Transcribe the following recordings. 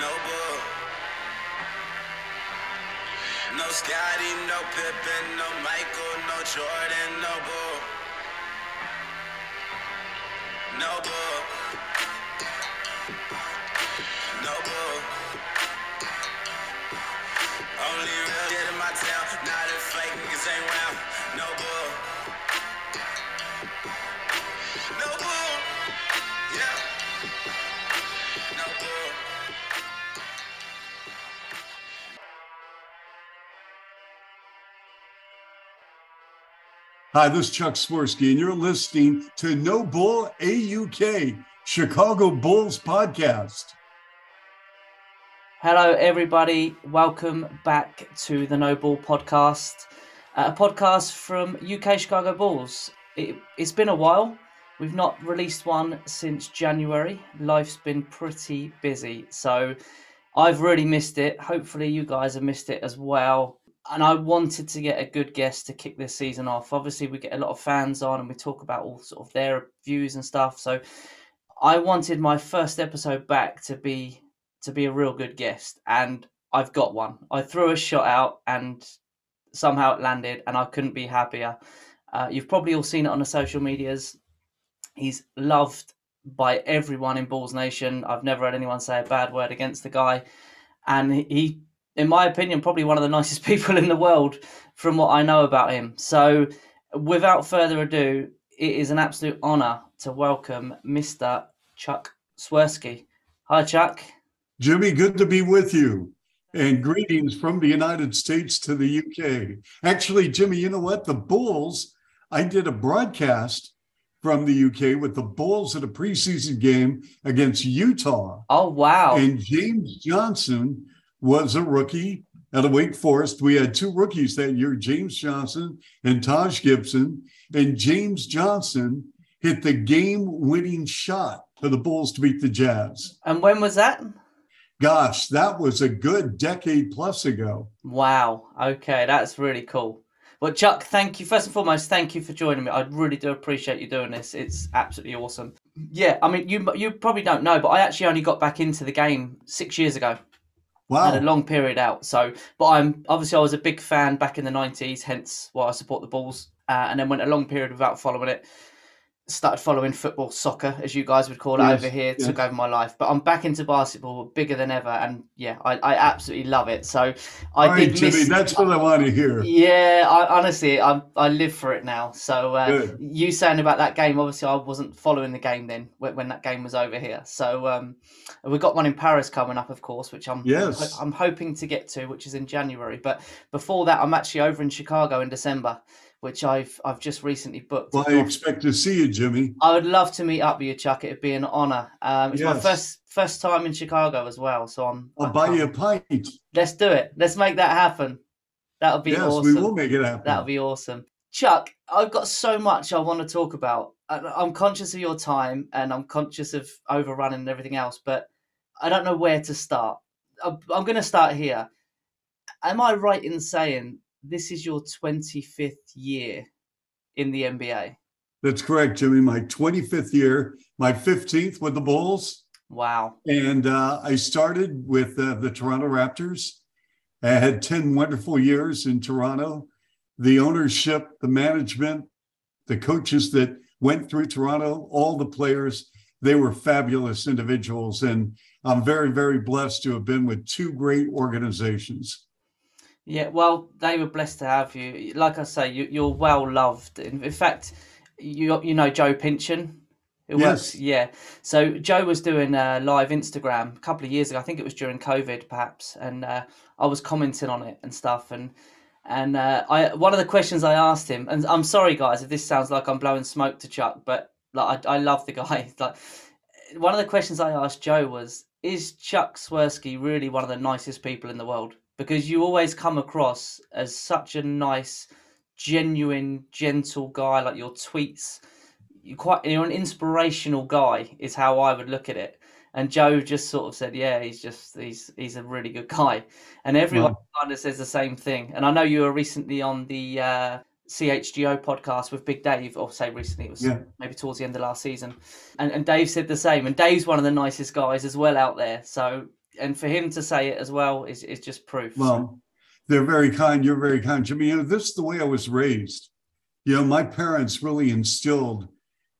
no bull. No Scotty, no Pippen, no Michael, no Jordan, no bull. No bull. Hi, this is Chuck Swirsky, and you're listening to No Bull AUK, Chicago Bulls podcast. Hello, everybody. Welcome back to the No Bull podcast, uh, a podcast from UK Chicago Bulls. It, it's been a while. We've not released one since January. Life's been pretty busy, so I've really missed it. Hopefully, you guys have missed it as well. And I wanted to get a good guest to kick this season off. Obviously, we get a lot of fans on and we talk about all sort of their views and stuff. So I wanted my first episode back to be to be a real good guest, and I've got one. I threw a shot out, and somehow it landed, and I couldn't be happier. Uh, you've probably all seen it on the social medias. He's loved by everyone in Bulls Nation. I've never had anyone say a bad word against the guy, and he, in my opinion, probably one of the nicest people in the world from what I know about him. So, without further ado, it is an absolute honour to welcome Mr. Chuck Swirsky. Hi, Chuck. Jimmy, good to be with you. And greetings from the United States to the UK. Actually, Jimmy, you know what? The Bulls, I did a broadcast from the UK with the Bulls at a preseason game against Utah. Oh, wow. And James Johnson was a rookie at a Wake Forest. We had two rookies that year, James Johnson and Taj Gibson. And James Johnson hit the game winning shot for the Bulls to beat the Jazz. And when was that? Gosh, that was a good decade plus ago. Wow. Okay, that's really cool. Well, Chuck, thank you. First and foremost, thank you for joining me. I really do appreciate you doing this. It's absolutely awesome. Yeah, I mean, you you probably don't know, but I actually only got back into the game six years ago. Wow. Had a long period out. So, but I'm obviously I was a big fan back in the '90s, hence why I support the Bulls. Uh, and then went a long period without following it started following football, soccer, as you guys would call it Yes, over here, yes. took over my life. But I'm back into basketball, bigger than ever, and yeah, I, I absolutely love it. So I All right, did Jimmy, miss. that's what I want to hear. Yeah, I, honestly, I I live for it now. So uh, you saying about that game, obviously, I wasn't following the game then when, when that game was over here. So um, we've got one in Paris coming up, of course, which I'm Yes. I'm hoping to get to, which is in January. But before that, I'm actually over in Chicago in December, which I've I've just recently booked. Well, I expect to see you, Jimmy. I would love to meet up with you, Chuck. It'd be an honour. Um, it's my first first time in Chicago as well, so I'm. I'll I buy you a pint. Let's do it. Let's make that happen. That would be yes, awesome. we will make it happen. That would be awesome. Chuck, I've got so much I want to talk about. I'm conscious of your time and I'm conscious of overrunning and everything else, but I don't know where to start. I'm, I'm going to start here. Am I right in saying this is your 25th year in the NBA? That's correct, Jimmy. My 25th year, my 15th with the Bulls. Wow. And uh, I started with uh, the Toronto Raptors. I had 10 wonderful years in Toronto. The ownership, the management, the coaches that went through Toronto, all the players, they were fabulous individuals. And I'm very, very blessed to have been with two great organizations. Yeah, well, they were blessed to have you. Like I say, you, you're well loved. In, in fact, you you know Joe Pinchin, who works. Yes. Yeah. So Joe was doing a live Instagram a couple of years ago. I think it was during COVID, perhaps, and uh, I was commenting on it and stuff. And and uh, I one of the questions I asked him, and I'm sorry guys if this sounds like I'm blowing smoke to Chuck, but like I, I love the guy. Like one of the questions I asked Joe was, "Is Chuck Swirsky really one of the nicest people in the world?" Because you always come across as such a nice, genuine, gentle guy. Like your tweets, you quite you're an inspirational guy. Is how I would look at it. And Joe just sort of said, "Yeah, he's just he's he's a really good guy." And everyone Wow. kind of says the same thing. And I know you were recently on the uh, CHGO podcast with Big Dave, or say recently, it was Yeah. maybe towards the end of last season. And, and Dave said the same. And Dave's one of the nicest guys as well out there. So and for him to say it as well is is just proof. Well, they're very kind. You're very kind, Jimmy. You know, this is the way I was raised. You know, my parents really instilled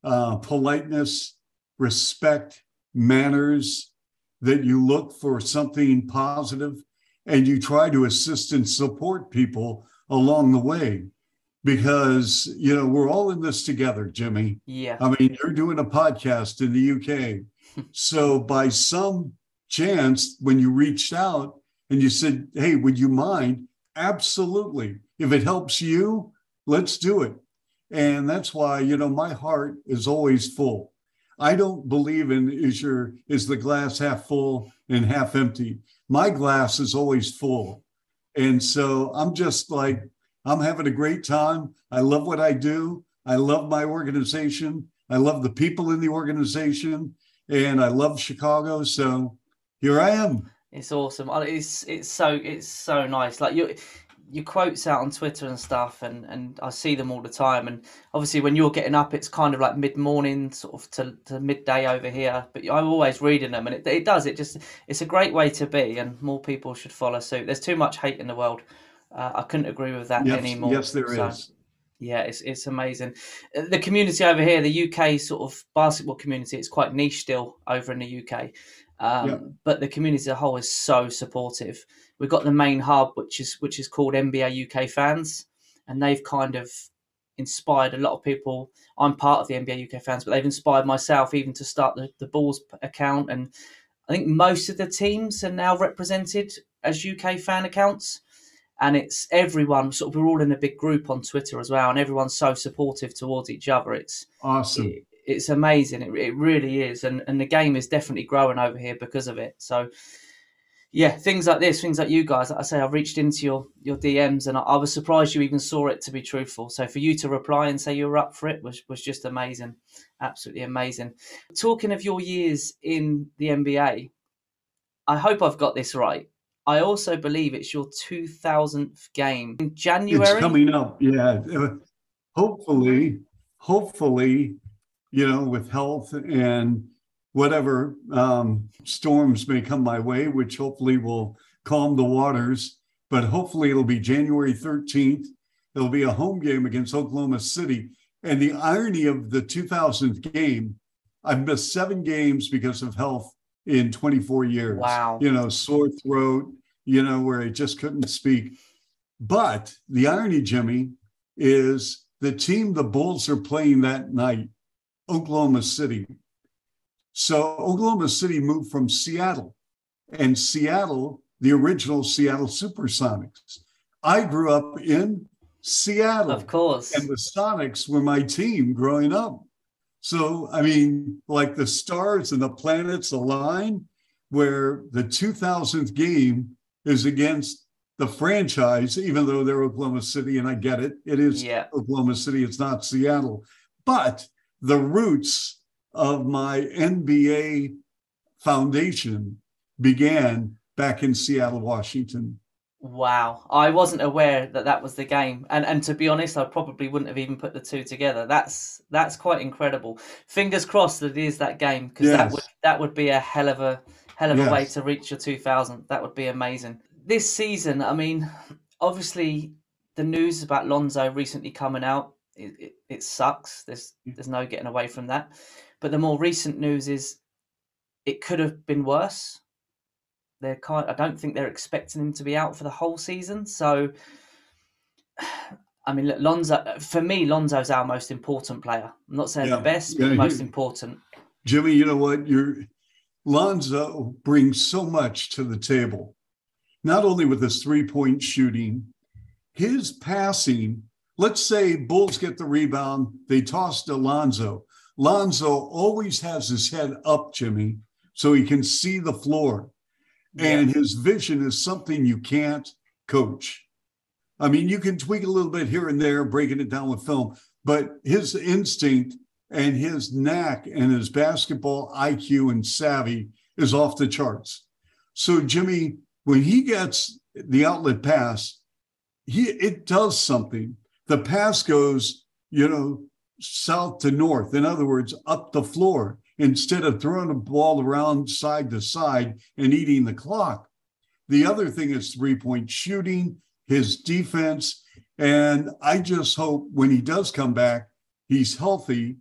uh, politeness, respect, manners. That you look for something positive, and you try to assist and support people along the way because you know we're all in this together jimmy yeah i mean you're doing a podcast in the uk so by some chance when you reached out and you said hey would you mind absolutely if it helps you let's do it and that's why you know my heart is always full i don't believe in is your is the glass half full and half empty my glass is always full and so i'm just like I'm having a great time. I love what I do. I love my organization. I love the people in the organization, and I love Chicago. So here I am. It's awesome. It's it's so it's so nice. Like you your quotes out on Twitter and stuff, and and I see them all the time. And obviously, when you're getting up, it's kind of like mid morning, sort of to, to midday over here. But I'm always reading them, and it it does. It just it's a great way to be, and more people should follow suit. There's too much hate in the world. Uh, I couldn't agree with that yes, anymore. Yes, there so, is. Yeah, it's it's amazing. Uh, the community over here, the UK sort of basketball community, it's quite niche still over in the UK. Um, yep. But the community as a whole is so supportive. We've got the main hub, which is which is called NBA UK fans, and they've kind of inspired a lot of people. I'm part of the NBA UK fans, but they've inspired myself even to start the, the Bulls account. And I think most of the teams are now represented as UK fan accounts and it's everyone sort of we're all in a big group on Twitter as well, and everyone's so supportive towards each other. It's awesome. It, it's amazing. It, it really is, and and the game is definitely growing over here because of it. So. Yeah, things like this, things like you guys. Like I say, I've reached into your your DMs, and I, I was surprised you even saw it. To be truthful, so for you to reply and say you were up for it was was just amazing, absolutely amazing. Talking of your years in the NBA, I hope I've got this right I also believe it's your 2000th game in January. It's coming up, yeah. Uh, hopefully, hopefully, you know, with health and whatever um, storms may come my way, which hopefully will calm the waters. But hopefully, it'll be January 13th. It'll be a home game against Oklahoma City. And the irony of the 2000th game, I've missed seven games because of health in 24 years. Wow. You know, sore throat, you know, where I just couldn't speak. But the irony, Jimmy, is the team the Bulls are playing that night, Oklahoma City. So Oklahoma City moved from Seattle, and Seattle, the original Seattle Supersonics. I grew up in Seattle. Of course. And the Sonics were my team growing up. So, I mean, like the stars and the planets align, where the 2000th game is against the franchise, even though they're Oklahoma City, and I get it. It is yeah. Oklahoma City, it's not Seattle. But the roots of my NBA foundation began back in Seattle, Washington. Wow, I wasn't aware that that was the game, and and to be honest, I probably wouldn't have even put the two together. That's that's quite incredible. Fingers crossed that it is that game because yes. that would that would be a hell of a hell of yes. a way to reach your 2000. That would be amazing. This season, I mean, obviously the news about Lonzo recently coming out, it, it, it sucks. There's there's no getting away from that. But the more recent news is it could have been worse. They're kind. I don't think they're expecting him to be out for the whole season. So, I mean, Lonzo for me, Lonzo's our most important player. I'm not saying yeah. the best, yeah, but most important. Jimmy, you know what? You're Lonzo brings so much to the table, not only with his three point shooting, his passing. Let's say Bulls get the rebound, they toss to Lonzo. Lonzo always has his head up, Jimmy, so he can see the floor. Yeah. And his vision is something you can't coach. I mean, you can tweak a little bit here and there, breaking it down with film, but his instinct and his knack and his basketball IQ and savvy is off the charts. So Jimmy, when he gets the outlet pass, he it does something. The pass goes, you know, south to north. In other words, up the floor. instead of throwing the ball around side to side and eating the clock. The other thing is three point shooting, his defense. And I just hope when he does come back, he's healthy.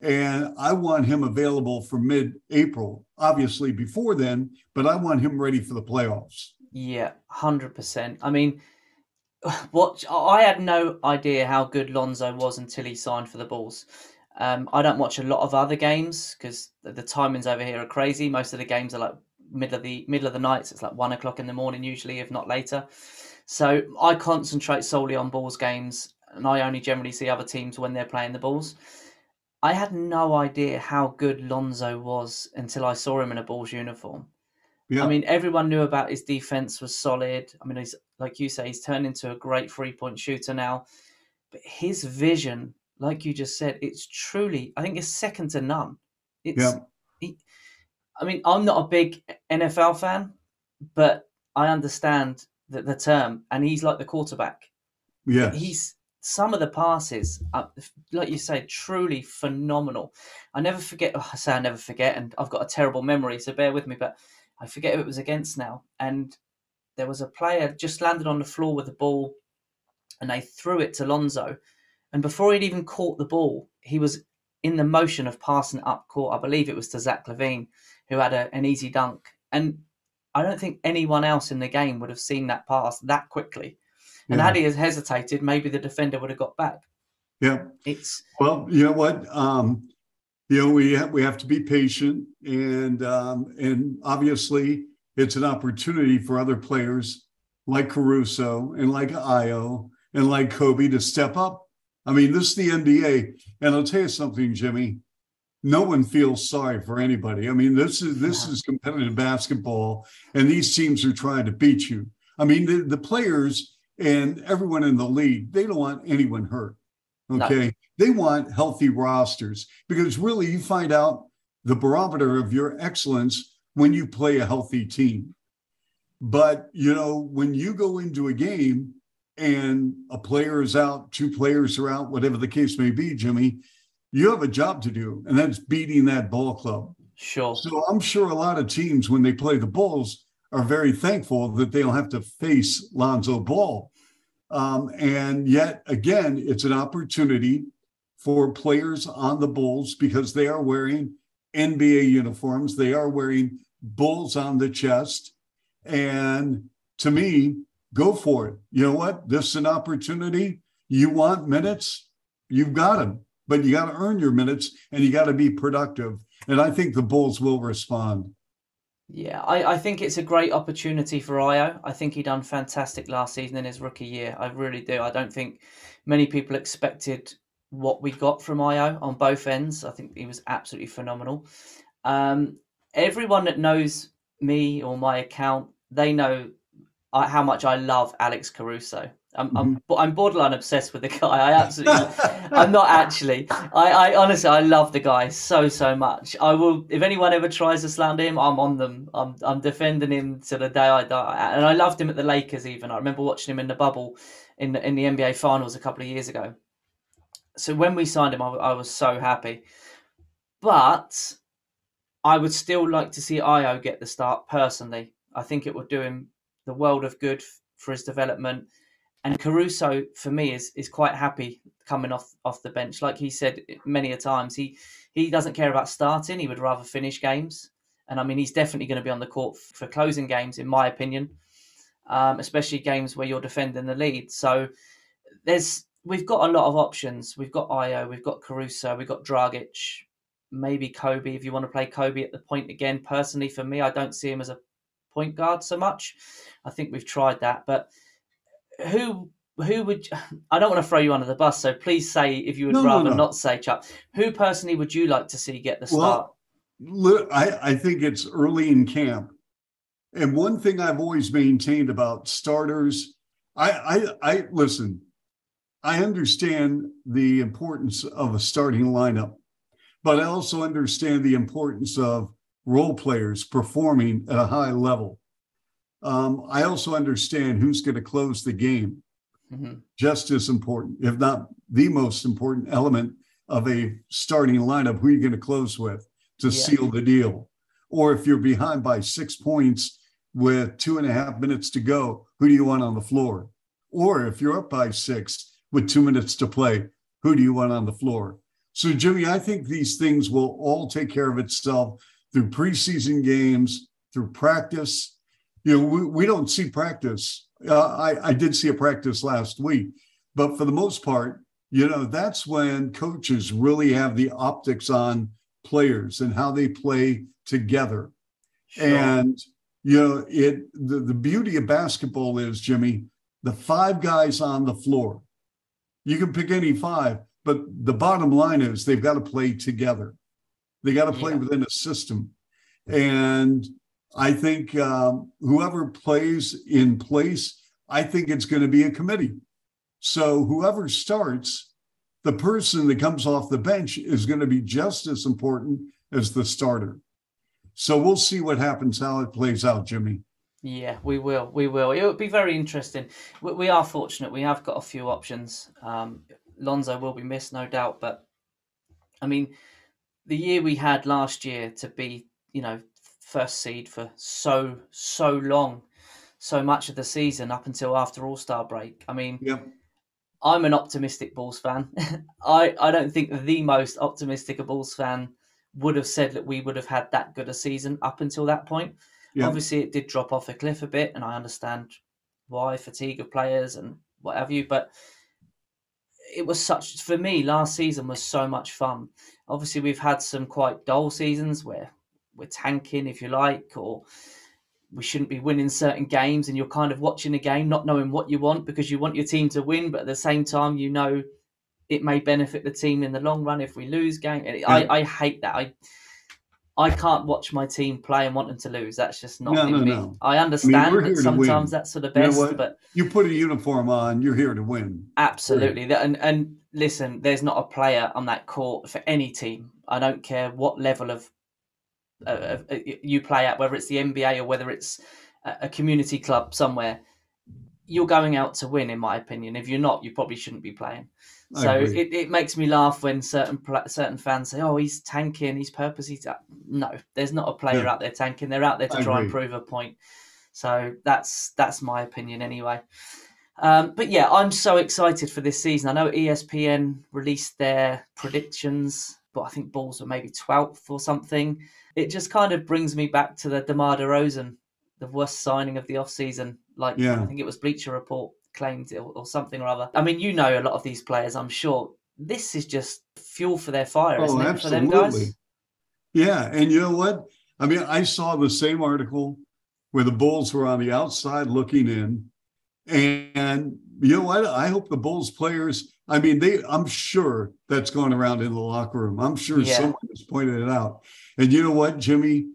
And I want him available for mid April, obviously before then, but I want him ready for the playoffs. Yeah, 100%. I mean, what I had no idea how good Lonzo was until he signed for the Bulls. Um, I don't watch a lot of other games because the, the timings over here are crazy. Most of the games are like middle of the middle of the night. So it's like one o'clock in the morning usually, if not later. So I concentrate solely on Bulls games, and I only generally see other teams when they're playing the Bulls. I had no idea how good Lonzo was until I saw him in a Bulls uniform. Yeah. I mean, everyone knew about his defense was solid. I mean, he's like you say, he's turned into a great three point shooter now. But his vision, like you just said, it's truly, I think, it's second to none. It's, yeah. He, I mean, I'm not a big NFL fan, but I understand the, the term, and he's like the quarterback. Yeah, he's some of the passes, uh, like you say, truly phenomenal. I never forget. Oh, I say I never forget, and I've got a terrible memory, so bear with me. But I forget who it was against now, and there was a player just landed on the floor with the ball, and they threw it to Lonzo, and before he'd even caught the ball, he was in the motion of passing it up court. I believe it was to Zach LaVine, who had a, an easy dunk, and I don't think anyone else in the game would have seen that pass that quickly. And yeah. had he hesitated, maybe the defender would have got back. Yeah. It's well, you know what? Um, you know, we have, we have to be patient, and um, and obviously, it's an opportunity for other players like Caruso and like Ayo and like Kobe to step up. I mean, this is the NBA, and I'll tell you something, Jimmy no one feels sorry for anybody. I mean, this is this is competitive basketball, and these teams are trying to beat you. I mean, the, the players and everyone in the league, they don't want anyone hurt. Okay. No. They want healthy rosters because really you find out the barometer of your excellence when you play a healthy team. But, you know, when you go into a game and a player is out, two players are out, whatever the case may be, Jimmy, you have a job to do, and that's beating that ball club. Sure. So I'm sure a lot of teams, when they play the Bulls, are very thankful that they don't have to face Lonzo Ball. Um, and yet again, it's an opportunity for players on the Bulls because they are wearing NBA uniforms. They are wearing Bulls on the chest. And to me, go for it. You know what? This is an opportunity. You want minutes? You've got them but you got to earn your minutes and you got to be productive. And I think the Bulls will respond. Yeah, I, I think it's a great opportunity for Ayo. I think he done fantastic last season in his rookie year. I really do. I don't think many people expected what we got from Ayo on both ends. I think he was absolutely phenomenal. Um, everyone that knows me or my account, they know uh, how much I love Alex Caruso. I'm, mm-hmm. I'm, I'm borderline obsessed with the guy. I absolutely, I'm not actually. I, I honestly, I love the guy so, so much. I will, if anyone ever tries to slander him, I'm on them. I'm, I'm defending him to the day I die. And I loved him at the Lakers. Even I remember watching him in the bubble in the, in the NBA Finals a couple of years ago. So when we signed him, I, I was so happy. But I would still like to see Ayo get the start personally. I think it would do him the world of good for his development and Caruso for me is is quite happy coming off off the bench. Like he said many a times, he he doesn't care about starting. He would rather finish games. And I mean, he's definitely going to be on the court for closing games, in my opinion, um, especially games where you're defending the lead. So there's we've got a lot of options. We've got Ayo, we've got Caruso, we've got Dragic, maybe Kobe if you want to play Kobe at the point again. Personally, for me, I don't see him as a point guard so much. I think we've tried that, but who who would I don't want to throw you under the bus, so please say if you would no, rather no, no. not say Chuck. Who personally would you like to see get the start? Well, I, I think it's early in camp. And one thing I've always maintained about starters, I, I, I listen, I understand the importance of a starting lineup, but I also understand the importance of role players performing at a high level. Um, I also understand who's going to close the game. Mm-hmm. Just as important, if not the most important element of a starting lineup, who you're going to close with. to Yeah. seal the deal. Or if you're behind by six points with two and a half minutes to go, who do you want on the floor? Or if you're up by six with two minutes to play, who do you want on the floor? So, Jimmy, I think these things will all take care of itself through preseason games, through practice. You know, we, we don't see practice. Uh, I, I did see a practice last week, but for the most part, you know, that's when coaches really have the optics on players and how they play together. Sure. And you know, it the, the beauty of basketball is, Jimmy, the five guys on the floor. You can pick any five, but the bottom line is they've got to play together. They got to play Yeah. within a system. And I think um, whoever plays in place, I think it's going to be a committee. So whoever starts, the person that comes off the bench is going to be just as important as the starter. So we'll see what happens, how it plays out, Jimmy. Yeah, we will. We will. It would be very interesting. We, we are fortunate. We have got a few options. Um, Lonzo will be missed, no doubt. But I mean, the year we had last year to be, you know, first seed for so so long, so much of the season up until after All Star break. I mean, Yep. I'm an optimistic Bulls fan. I I don't think the most optimistic of Bulls fan would have said that we would have had that good a season up until that point. Yep. Obviously, it did drop off a cliff a bit, and I understand why fatigue of players and what have you. But it was such for me last season was so much fun. Obviously, we've had some quite dull seasons where we're tanking, if you like, or we shouldn't be winning certain games, and you're kind of watching a game not knowing what you want because you want your team to win, but at the same time, you know it may benefit the team in the long run if we lose game. I, mm. I hate that. I I can't watch my team play and want them to lose. That's just not No, in no, me. no. I understand we're that sometimes that's for the You know best, but You put a uniform on, you're here to win. absolutely. And and listen, there's not a player on that court for any team. I don't care what level of uh, you play at, whether it's the NBA or whether it's a community club somewhere. You're going out to win, in my opinion. If you're not, you probably shouldn't be playing. I So agree. it, it makes me laugh when certain certain fans say, "Oh, he's tanking, he's purposely." Ta-. No, there's not a player out there tanking. They're out there to I try and prove a point. So that's that's my opinion anyway. Um, but yeah, I'm so excited for this season. I know ESPN released their predictions, but I think Bulls were maybe 12th or something. It just kind of brings me back to the DeMar DeRozan, the worst signing of the offseason. Like Yeah. I think it was Bleacher Report claimed it or, or something or other. I mean, you know a lot of these players, I'm sure. This is just fuel for their fire, Oh, isn't it, for them guys? Yeah. And you know what? I mean, I saw the same article where the Bulls were on the outside looking in. And you know what? I hope the Bulls players, I mean, they I'm sure that's going around in the locker room. I'm sure Yeah. someone has pointed it out. And you know what, Jimmy?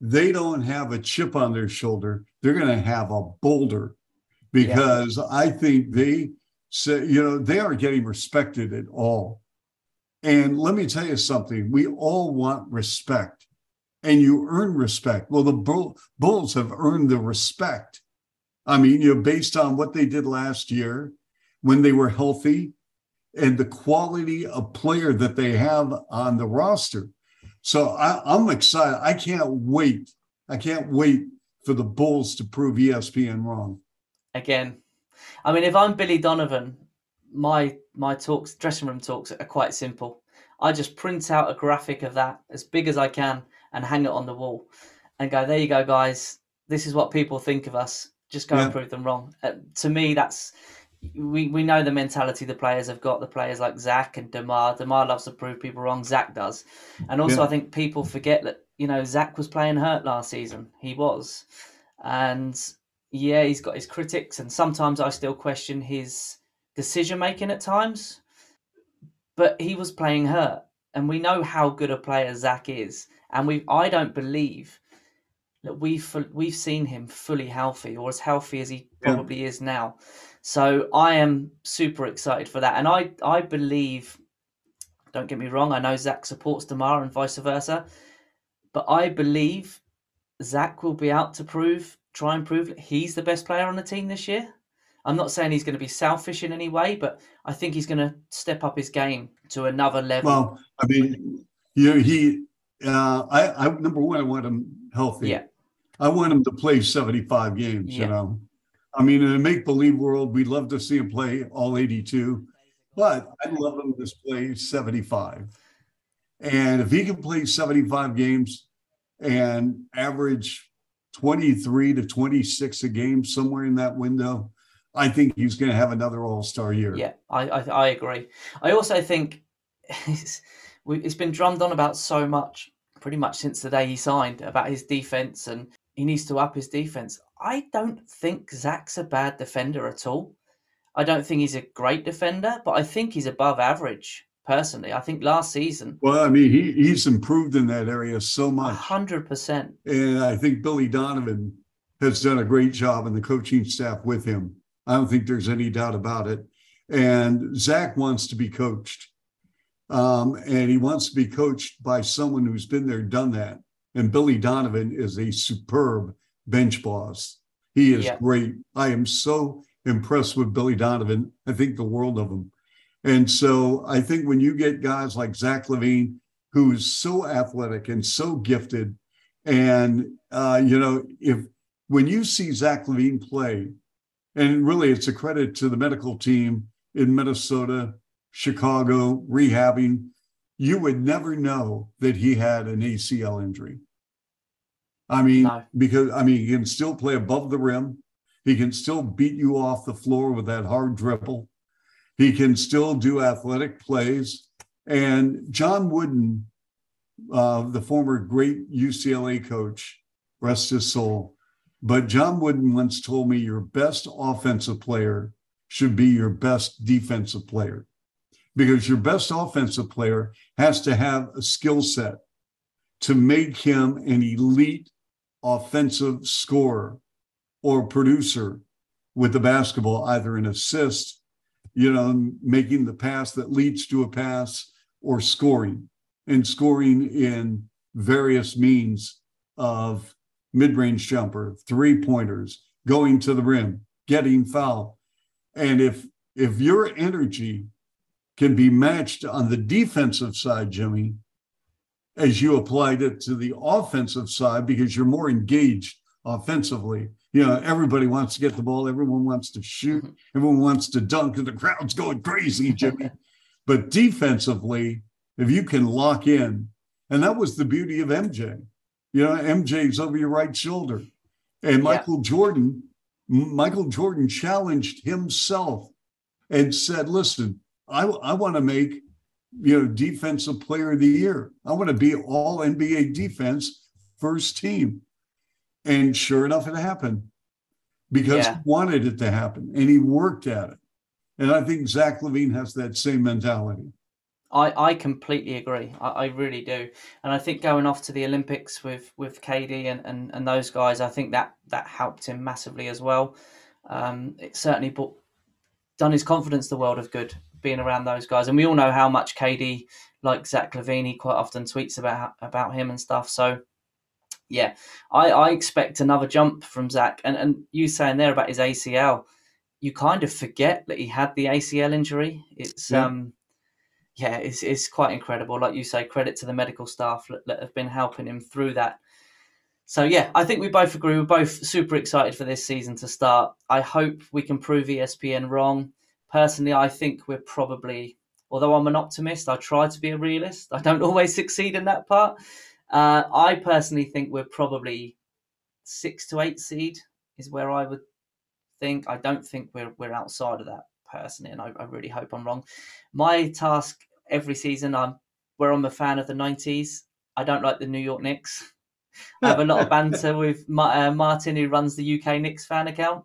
They don't have a chip on their shoulder. They're going to have a boulder because I think they say, you know, they aren't getting respected at all. And let me tell you something we all want respect, and you earn respect. Well, the Bulls have earned the respect. I mean, you know, based on what they did last year when they were healthy and the quality of player that they have on the roster. So I, I'm excited. I can't wait. I can't wait for the Bulls to prove ESPN wrong. Again, I mean, if I'm Billy Donovan, my my talks, dressing room talks, are quite simple. I just print out a graphic of that as big as I can and hang it on the wall, and go, "There you go, guys. This is what people think of us. Just go and prove them wrong." Uh, to me, that's we we know the mentality the players have got. The players like Zach and Demar. Demar loves to prove people wrong. Zach does, and also Yeah. I think people forget that you know Zach was playing hurt last season. He was, and yeah, he's got his critics, and sometimes I still question his decision making at times. But he was playing hurt, and we know how good a player Zach is, and we I don't believe that we've we've seen him fully healthy or as healthy as he Yeah. probably is now. So I am super excited for that, and I I believe. Don't get me wrong. I know Zach supports Demar and vice versa, but I believe Zach will be out to prove, try and prove he's the best player on the team this year. I'm not saying he's going to be selfish in any way, but I think he's going to step up his game to another level. Well, I mean, you know, he uh, I, I number one, I want him healthy. Yeah. I want him to play 75 games, Yeah. you know. I mean, in a make believe world, we'd love to see him play all 82, but I'd love him to play 75. And if he can play 75 games and average 23 to 26 a game, somewhere in that window, I think he's going to have another all star year. Yeah, I, I I agree. I also think it's, we, it's been drummed on about so much, pretty much since the day he signed, about his defense and he needs to up his defense. I don't think Zach's a bad defender at all. I don't think he's a great defender, but I think he's above average. Personally, I think last season, Well, I mean, he, he's improved in that area so much. hundred percent. And I think Billy Donovan has done a great job and the coaching staff with him. I don't think there's any doubt about it. And Zach wants to be coached. Um, and he wants to be coached by someone who's been there, done that. And Billy Donovan is a superb bench boss. He is Yeah. great. I am so impressed with Billy Donovan. I think the world of him. And so I think when you get guys like Zach LaVine, who's so athletic and so gifted, and uh, you know, if when you see Zach LaVine play, and really it's a credit to the medical team in Minnesota, Chicago, rehabbing, you would never know that he had an ACL injury. I mean, No. because I mean, he can still play above the rim. He can still beat you off the floor with that hard dribble. He can still do athletic plays. And John Wooden, uh, the former great UCLA coach, rest his soul. But John Wooden once told me your best offensive player should be your best defensive player because your best offensive player has to have a skill set to make him an elite offensive scorer or producer with the basketball, either an assist, you know, making the pass that leads to a pass or scoring and scoring in various means of mid-range jumper, three pointers, going to the rim, getting foul. And if if your energy can be matched on the defensive side, Jimmy, as you applied it to the offensive side, because you're more engaged offensively. You know, everybody wants to get the ball, everyone wants to shoot, mm-hmm. everyone wants to dunk, and the crowd's going crazy, Jimmy. but defensively, if you can lock in, and that was the beauty of MJ. You know, MJ's over your right shoulder. And Yeah. Michael Jordan, M- Michael Jordan challenged himself and said, listen, I, I want to make, you know, defensive player of the year. I want to be all NBA defense first team. And sure enough, it happened because Yeah. he wanted it to happen and he worked at it. And I think Zach LaVine has that same mentality. I, I completely agree. I, I really do, and I think going off to the Olympics with with KD and, and, and those guys, I think that that helped him massively as well. Um, it certainly brought, done his confidence the world of good being around those guys, and we all know how much KD like Zach LaVine. He quite often tweets about about him and stuff. So yeah, I, I expect another jump from Zach. And and you saying there about his ACL, you kind of forget that he had the ACL injury. It's Yeah. um yeah, it's, it's quite incredible. Like you say, credit to the medical staff that, that have been helping him through that. So yeah, I think we both agree. We're both super excited for this season to start. I hope we can prove ESPN wrong. Personally, I think we're probably, although I'm an optimist, I try to be a realist. I don't always succeed in that part. Uh, I personally think we're probably six to eight seed is where I would think. I don't think we're we're outside of that personally, and I, I really hope I'm wrong. My task every season, I'm where I'm a fan of the '90s. I don't like the New York Knicks. I have a lot of banter with Ma- uh, Martin, who runs the UK Knicks fan account.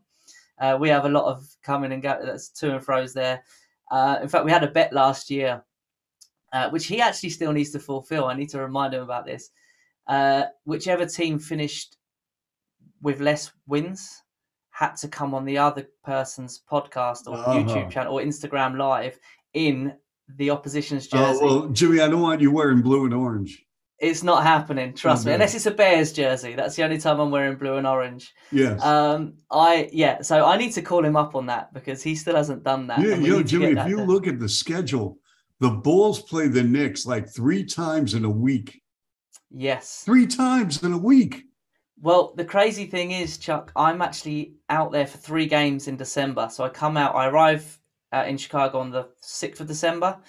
Uh, we have a lot of coming and go. That's to and fro's there. Uh, in fact, we had a bet last year, uh, which he actually still needs to fulfil. I need to remind him about this. Uh, whichever team finished with less wins had to come on the other person's podcast or Uh-huh. YouTube channel or Instagram live in the opposition's jersey. Oh, well, Jimmy, I don't want you wearing blue and orange. It's not happening, trust me. Okay. Unless it's a Bears jersey. That's the only time I'm wearing blue and orange. Yes. Um, I yeah, so I need to call him up on that because he still hasn't done that. Yeah, know, Jimmy, if you done. look at the schedule, the Bulls play the Knicks like three times in a week. Yes. Three times in a week. Well, the crazy thing is, Chuck, I'm actually out there for three games in December. So I come out, I arrive uh, in Chicago on the 6th of December,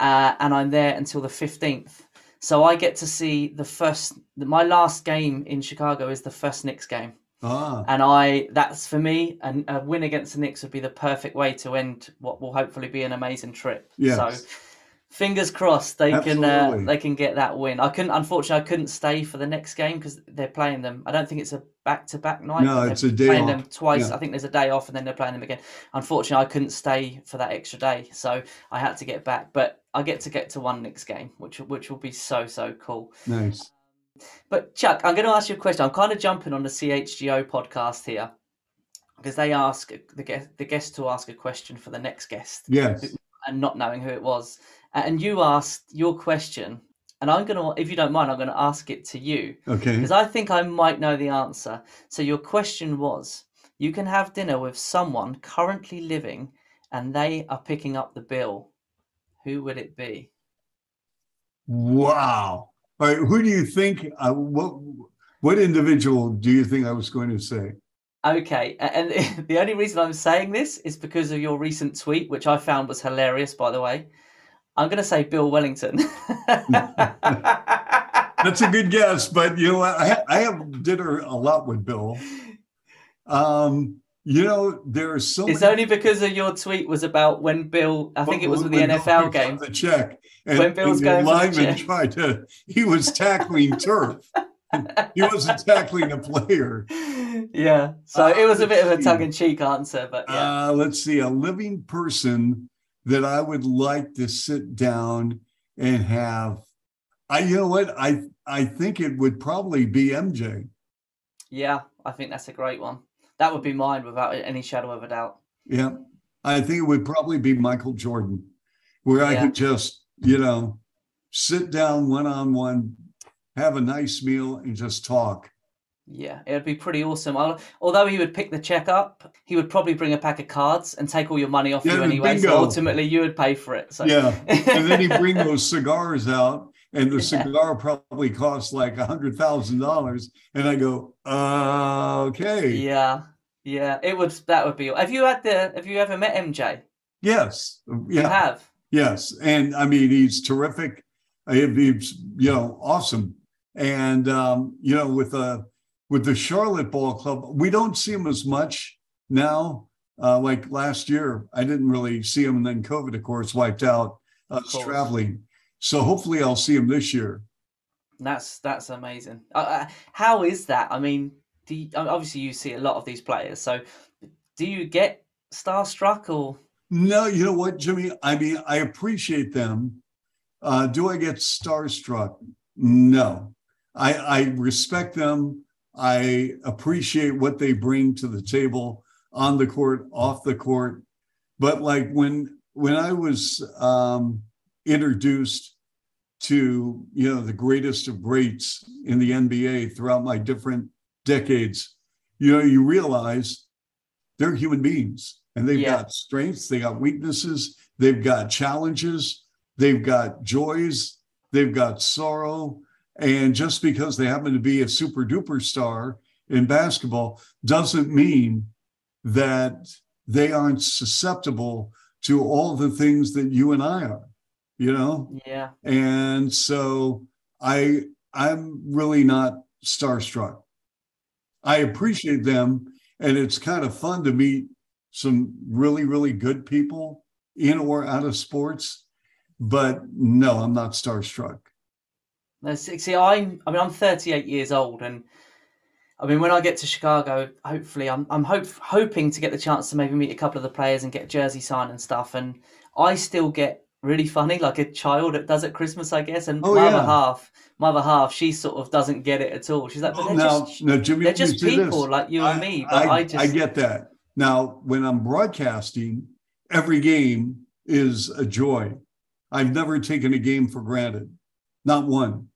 uh, and I'm there until the 15th. So I get to see the first, my last game in Chicago is the first Knicks game. Ah, And I, that's for me, and a win against the Knicks would be the perfect way to end what will hopefully be an amazing trip. Yes. So fingers crossed they can uh, they can get that win. I couldn't, unfortunately, I couldn't stay for the next game because they're playing them. I don't think it's a back to back night. No, it's a day playing off. them twice. Yeah. I think there's a day off and then they're playing them again. Unfortunately, I couldn't stay for that extra day, so I had to get back. But I get to get to one next game, which which will be so so cool. nice. But Chuck, I'm going to ask you a question. I'm kind of jumping on the CHGO podcast here because they ask the guest the guest to ask a question for the next guest Yes. and not knowing who it was. And you asked your question, and I'm going to, if you don't mind, I'm going to ask it to you Okay. because I think I might know the answer. So your question was: You can have dinner with someone currently living, and they are picking up the bill. Who would it be? Wow. All right. Who do you think? Uh, what what individual do you think I was going to say? Okay, and the only reason I'm saying this is because of your recent tweet, which I found was hilarious, by the way. I'm going to say Bill Wennington. That's a good guess, but you know? I, I have dinner a lot with Bill. Um, you know, there are so it's many. only because of your tweet was about when Bill, I think it was with the NFL game. The check. And, When Bill's and going the lineman tried to. He was tackling turf. He wasn't tackling a player. Yeah, so it was a bit of a see. tongue in cheek answer, but yeah. Uh, let's see, a living person that I would like to sit down and have. I, you know what? I I think it would probably be MJ. yeah, I think that's a great one. That would be mine without any shadow of a doubt. Yeah, I think it would probably be Michael Jordan, where I Yeah. could just, you know, sit down one on one, have a nice meal, and just talk. Yeah, it would be pretty awesome. Al- Although he would pick the check up, he would probably bring a pack of cards and take all your money off Yeah, you anyway. So bingo. ultimately, you would pay for it. So Yeah, and then he'd bring those cigars out, and the Yeah. cigar probably cost like a hundred thousand dollars, and I go, uh, okay, yeah, yeah, it would. That would be. Have you had the? Have you ever met MJ? yes, You have. yes, and I mean he's terrific. He's you know awesome, and um, you know with the with the Charlotte Ball Club, we don't see him as much now. Uh, like last year, I didn't really see him, and then COVID, of course, wiped out us traveling. So hopefully, I'll see him this year. That's that's amazing. Uh, Uh, how is that? I mean, do you, obviously you see a lot of these players. So, do you get starstruck or? No, you know what, Jimmy? I mean, I appreciate them. Uh, do I get starstruck? No. I, I respect them. I appreciate what they bring to the table on the court, off the court. But like when when I was um, introduced to you know the greatest of greats in the NBA throughout my different decades, you know, you realize they're human beings and they've Yeah. got strengths, they got weaknesses, they've got challenges, they've got joys, they've got sorrow. And just because they happen to be a super duper star in basketball doesn't mean that they aren't susceptible to all the things that you and I are, you know? Yeah, And so I I'm really not starstruck. I appreciate them and it's kind of fun to meet some really really good people in or out of sports. But no, I'm not starstruck. No, see, I'm. I mean, I'm 38 years old, and I mean, when I get to Chicago, hopefully, I'm. I'm hope, hoping to get the chance to maybe meet a couple of the players and get a jersey signed and stuff. And I still get really funny, like a child that does at Christmas, I guess. And Oh, my other half, my other half, she sort of doesn't get it at all. She's like, but Oh, they're now, just, now, Jimmy, they're just say this. people like you and me. But I, I, just, I get that. Now, when I'm broadcasting, every game is a joy. I've never taken a game for granted, not one.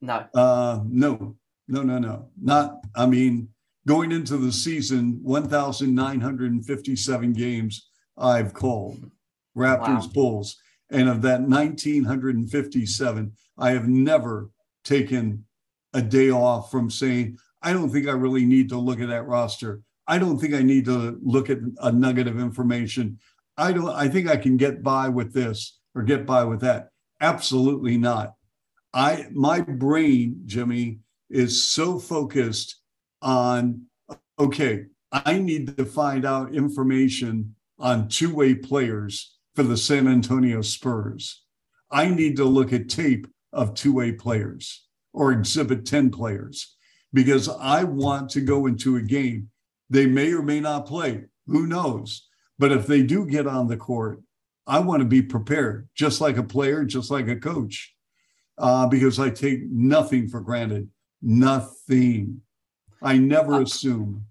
No, Uh, no, no, no, no. Not, I mean, going into the season, 1,957 games I've called Raptors, Wow. Bulls. And of that 1,957, I have never taken a day off from saying, I don't think I really need to look at that roster. I don't think I need to look at a nugget of information. I don't I think I can get by with this or get by with that. Absolutely not. I my brain, Jimmy, is so focused on okay, I need to find out information on two-way players for the San Antonio Spurs. I need to look at tape of two-way players or exhibit 10 players because I want to go into a game. They may or may not play. Who knows? But if they do get on the court, I want to be prepared, just like a player, just like a coach, uh, because I take nothing for granted. Nothing. I never uh, assume.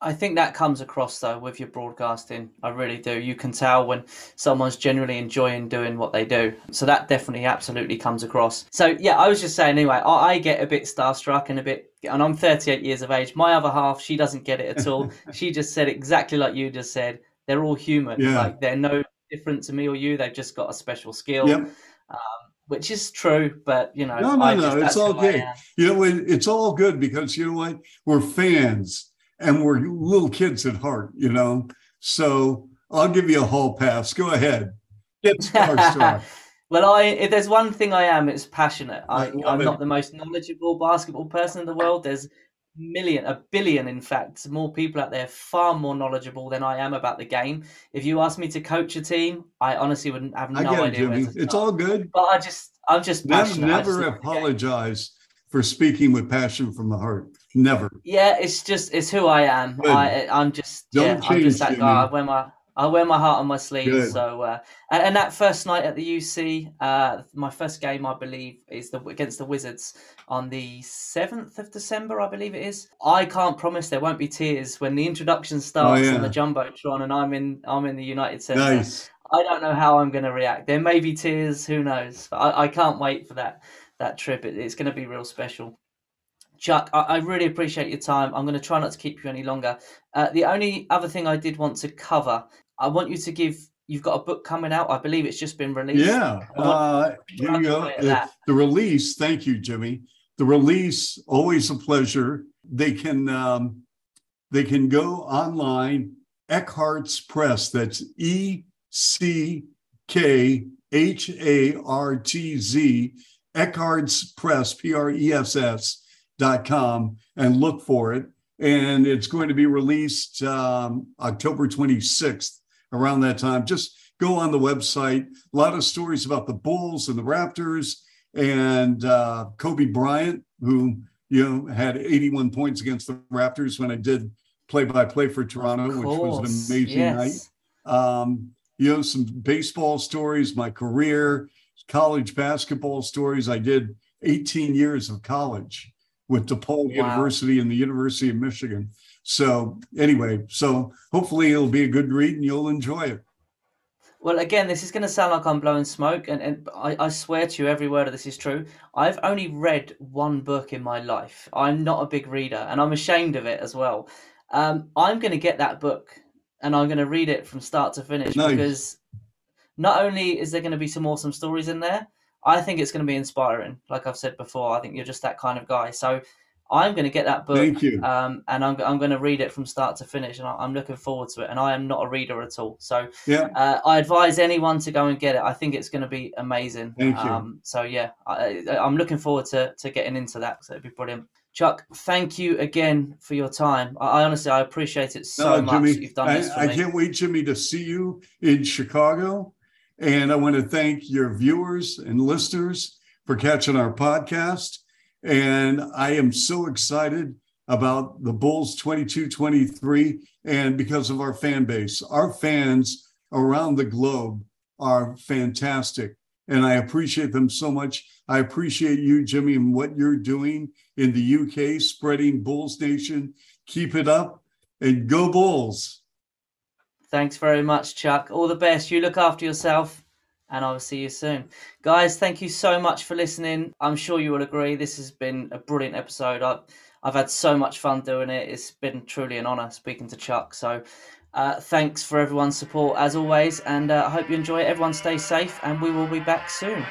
I think that comes across though with your broadcasting. I really do. You can tell when someone's genuinely enjoying doing what they do. So that definitely, absolutely comes across. So yeah, I was just saying anyway. I, I get a bit starstruck and a bit, and I'm 38 years of age. My other half, she doesn't get it at all. she just said exactly like you just said. They're all human. Yeah. Like they're no different to me or you. They've just got a special skill. Yep. Um, which is true, but you know, no, no, no, it's all good. You know, it's all good because you know what? We're fans and we're little kids at heart, you know. So I'll give you a hall pass. Go ahead. Get well, I if there's one thing I am, it's passionate. I, I am not the most knowledgeable basketball person in the world. There's million, a billion, in fact, more people out there far more knowledgeable than I am about the game. If you asked me to coach a team, I honestly wouldn't have no it, idea. Jimmy. It's all good. But I just, I'm just passionate. Never, never apologize for speaking with passion from the heart. Never. Yeah, it's just it's who I am. I I'm just Don't yeah, I'm just that guy. I wear my I wear my heart on my sleeve. Good. So uh, and, and, that first night at the UC, uh, my first game I believe is the against the Wizards on the seventh of December, I believe it is. I can't promise there won't be tears when the introduction starts oh, yeah. on the jumbotron and I'm in I'm in the United Center. Nice. I don't know how I'm going to react. There may be tears. Who knows? I, I can't wait for that that trip. It, it's going to be real special. Chuck, I, I, really appreciate your time. I'm going to try not to keep you any longer. Uh, the only other thing I did want to cover, I want you to give. You've got a book coming out. I believe it's just been released. Yeah, uh, here you go. The, the, release. Thank you, Jimmy. The release. Always a pleasure. They can um, they can go online. Eckhartz Press. That's E C K H A R T Z Eckhartz Press, P R E S S dot com, and look for it. And it's going to be released um, October 26th, around that time. Just go on the website. A lot of stories about the Bulls and the Raptors and uh, Kobe Bryant, who you know had 81 points against the Raptors when I did play by play for Toronto, which was an amazing yes. night. Um, you know, some baseball stories, my career, college basketball stories. I did 18 years of college with DePaul wow. University and the University of Michigan. So anyway, so hopefully it'll be a good read and you'll enjoy it. Well, again, this is going to sound like I'm blowing smoke, and, and I, I swear to you, every word of this is true. I've only read one book in my life. I'm not a big reader, and I'm ashamed of it as well. Um, I'm going to get that book, and I'm going to read it from start to finish nice. because not only is there going to be some awesome stories in there, I think it's going to be inspiring. Like I've said before, I think you're just that kind of guy. So I'm going to get that book. Thank you. Um, and I'm, I'm going to read it from start to finish, and I'm looking forward to it. And I am not a reader at all, so yeah, uh, I advise anyone to go and get it. I think it's going to be amazing. Thank you. Um, so yeah, I, I'm looking forward to to getting into that. So it'd be brilliant. Chuck, thank you again for your time. I, I honestly, I appreciate it so no, much. Jimmy, You've done this I, I can't wait, Jimmy, to see you in Chicago. And I want to thank your viewers and listeners for catching our podcast. And I am so excited about the Bulls 22 23 and because of our fan base. Our fans around the globe are fantastic. And I appreciate them so much. I appreciate you, Jimmy, and what you're doing in the UK, spreading Bulls Nation. Keep it up and go Bulls. Thanks very much, Chuck. All the best. You look after yourself, and I will see you soon. Guys, thank you so much for listening. I'm sure you will agree. This has been a brilliant episode. I've, I've had so much fun doing it. It's been truly an honor speaking to Chuck. So, uh, thanks for everyone's support as always, and uh, I hope you enjoy it. Everyone stay safe, and we will be back soon.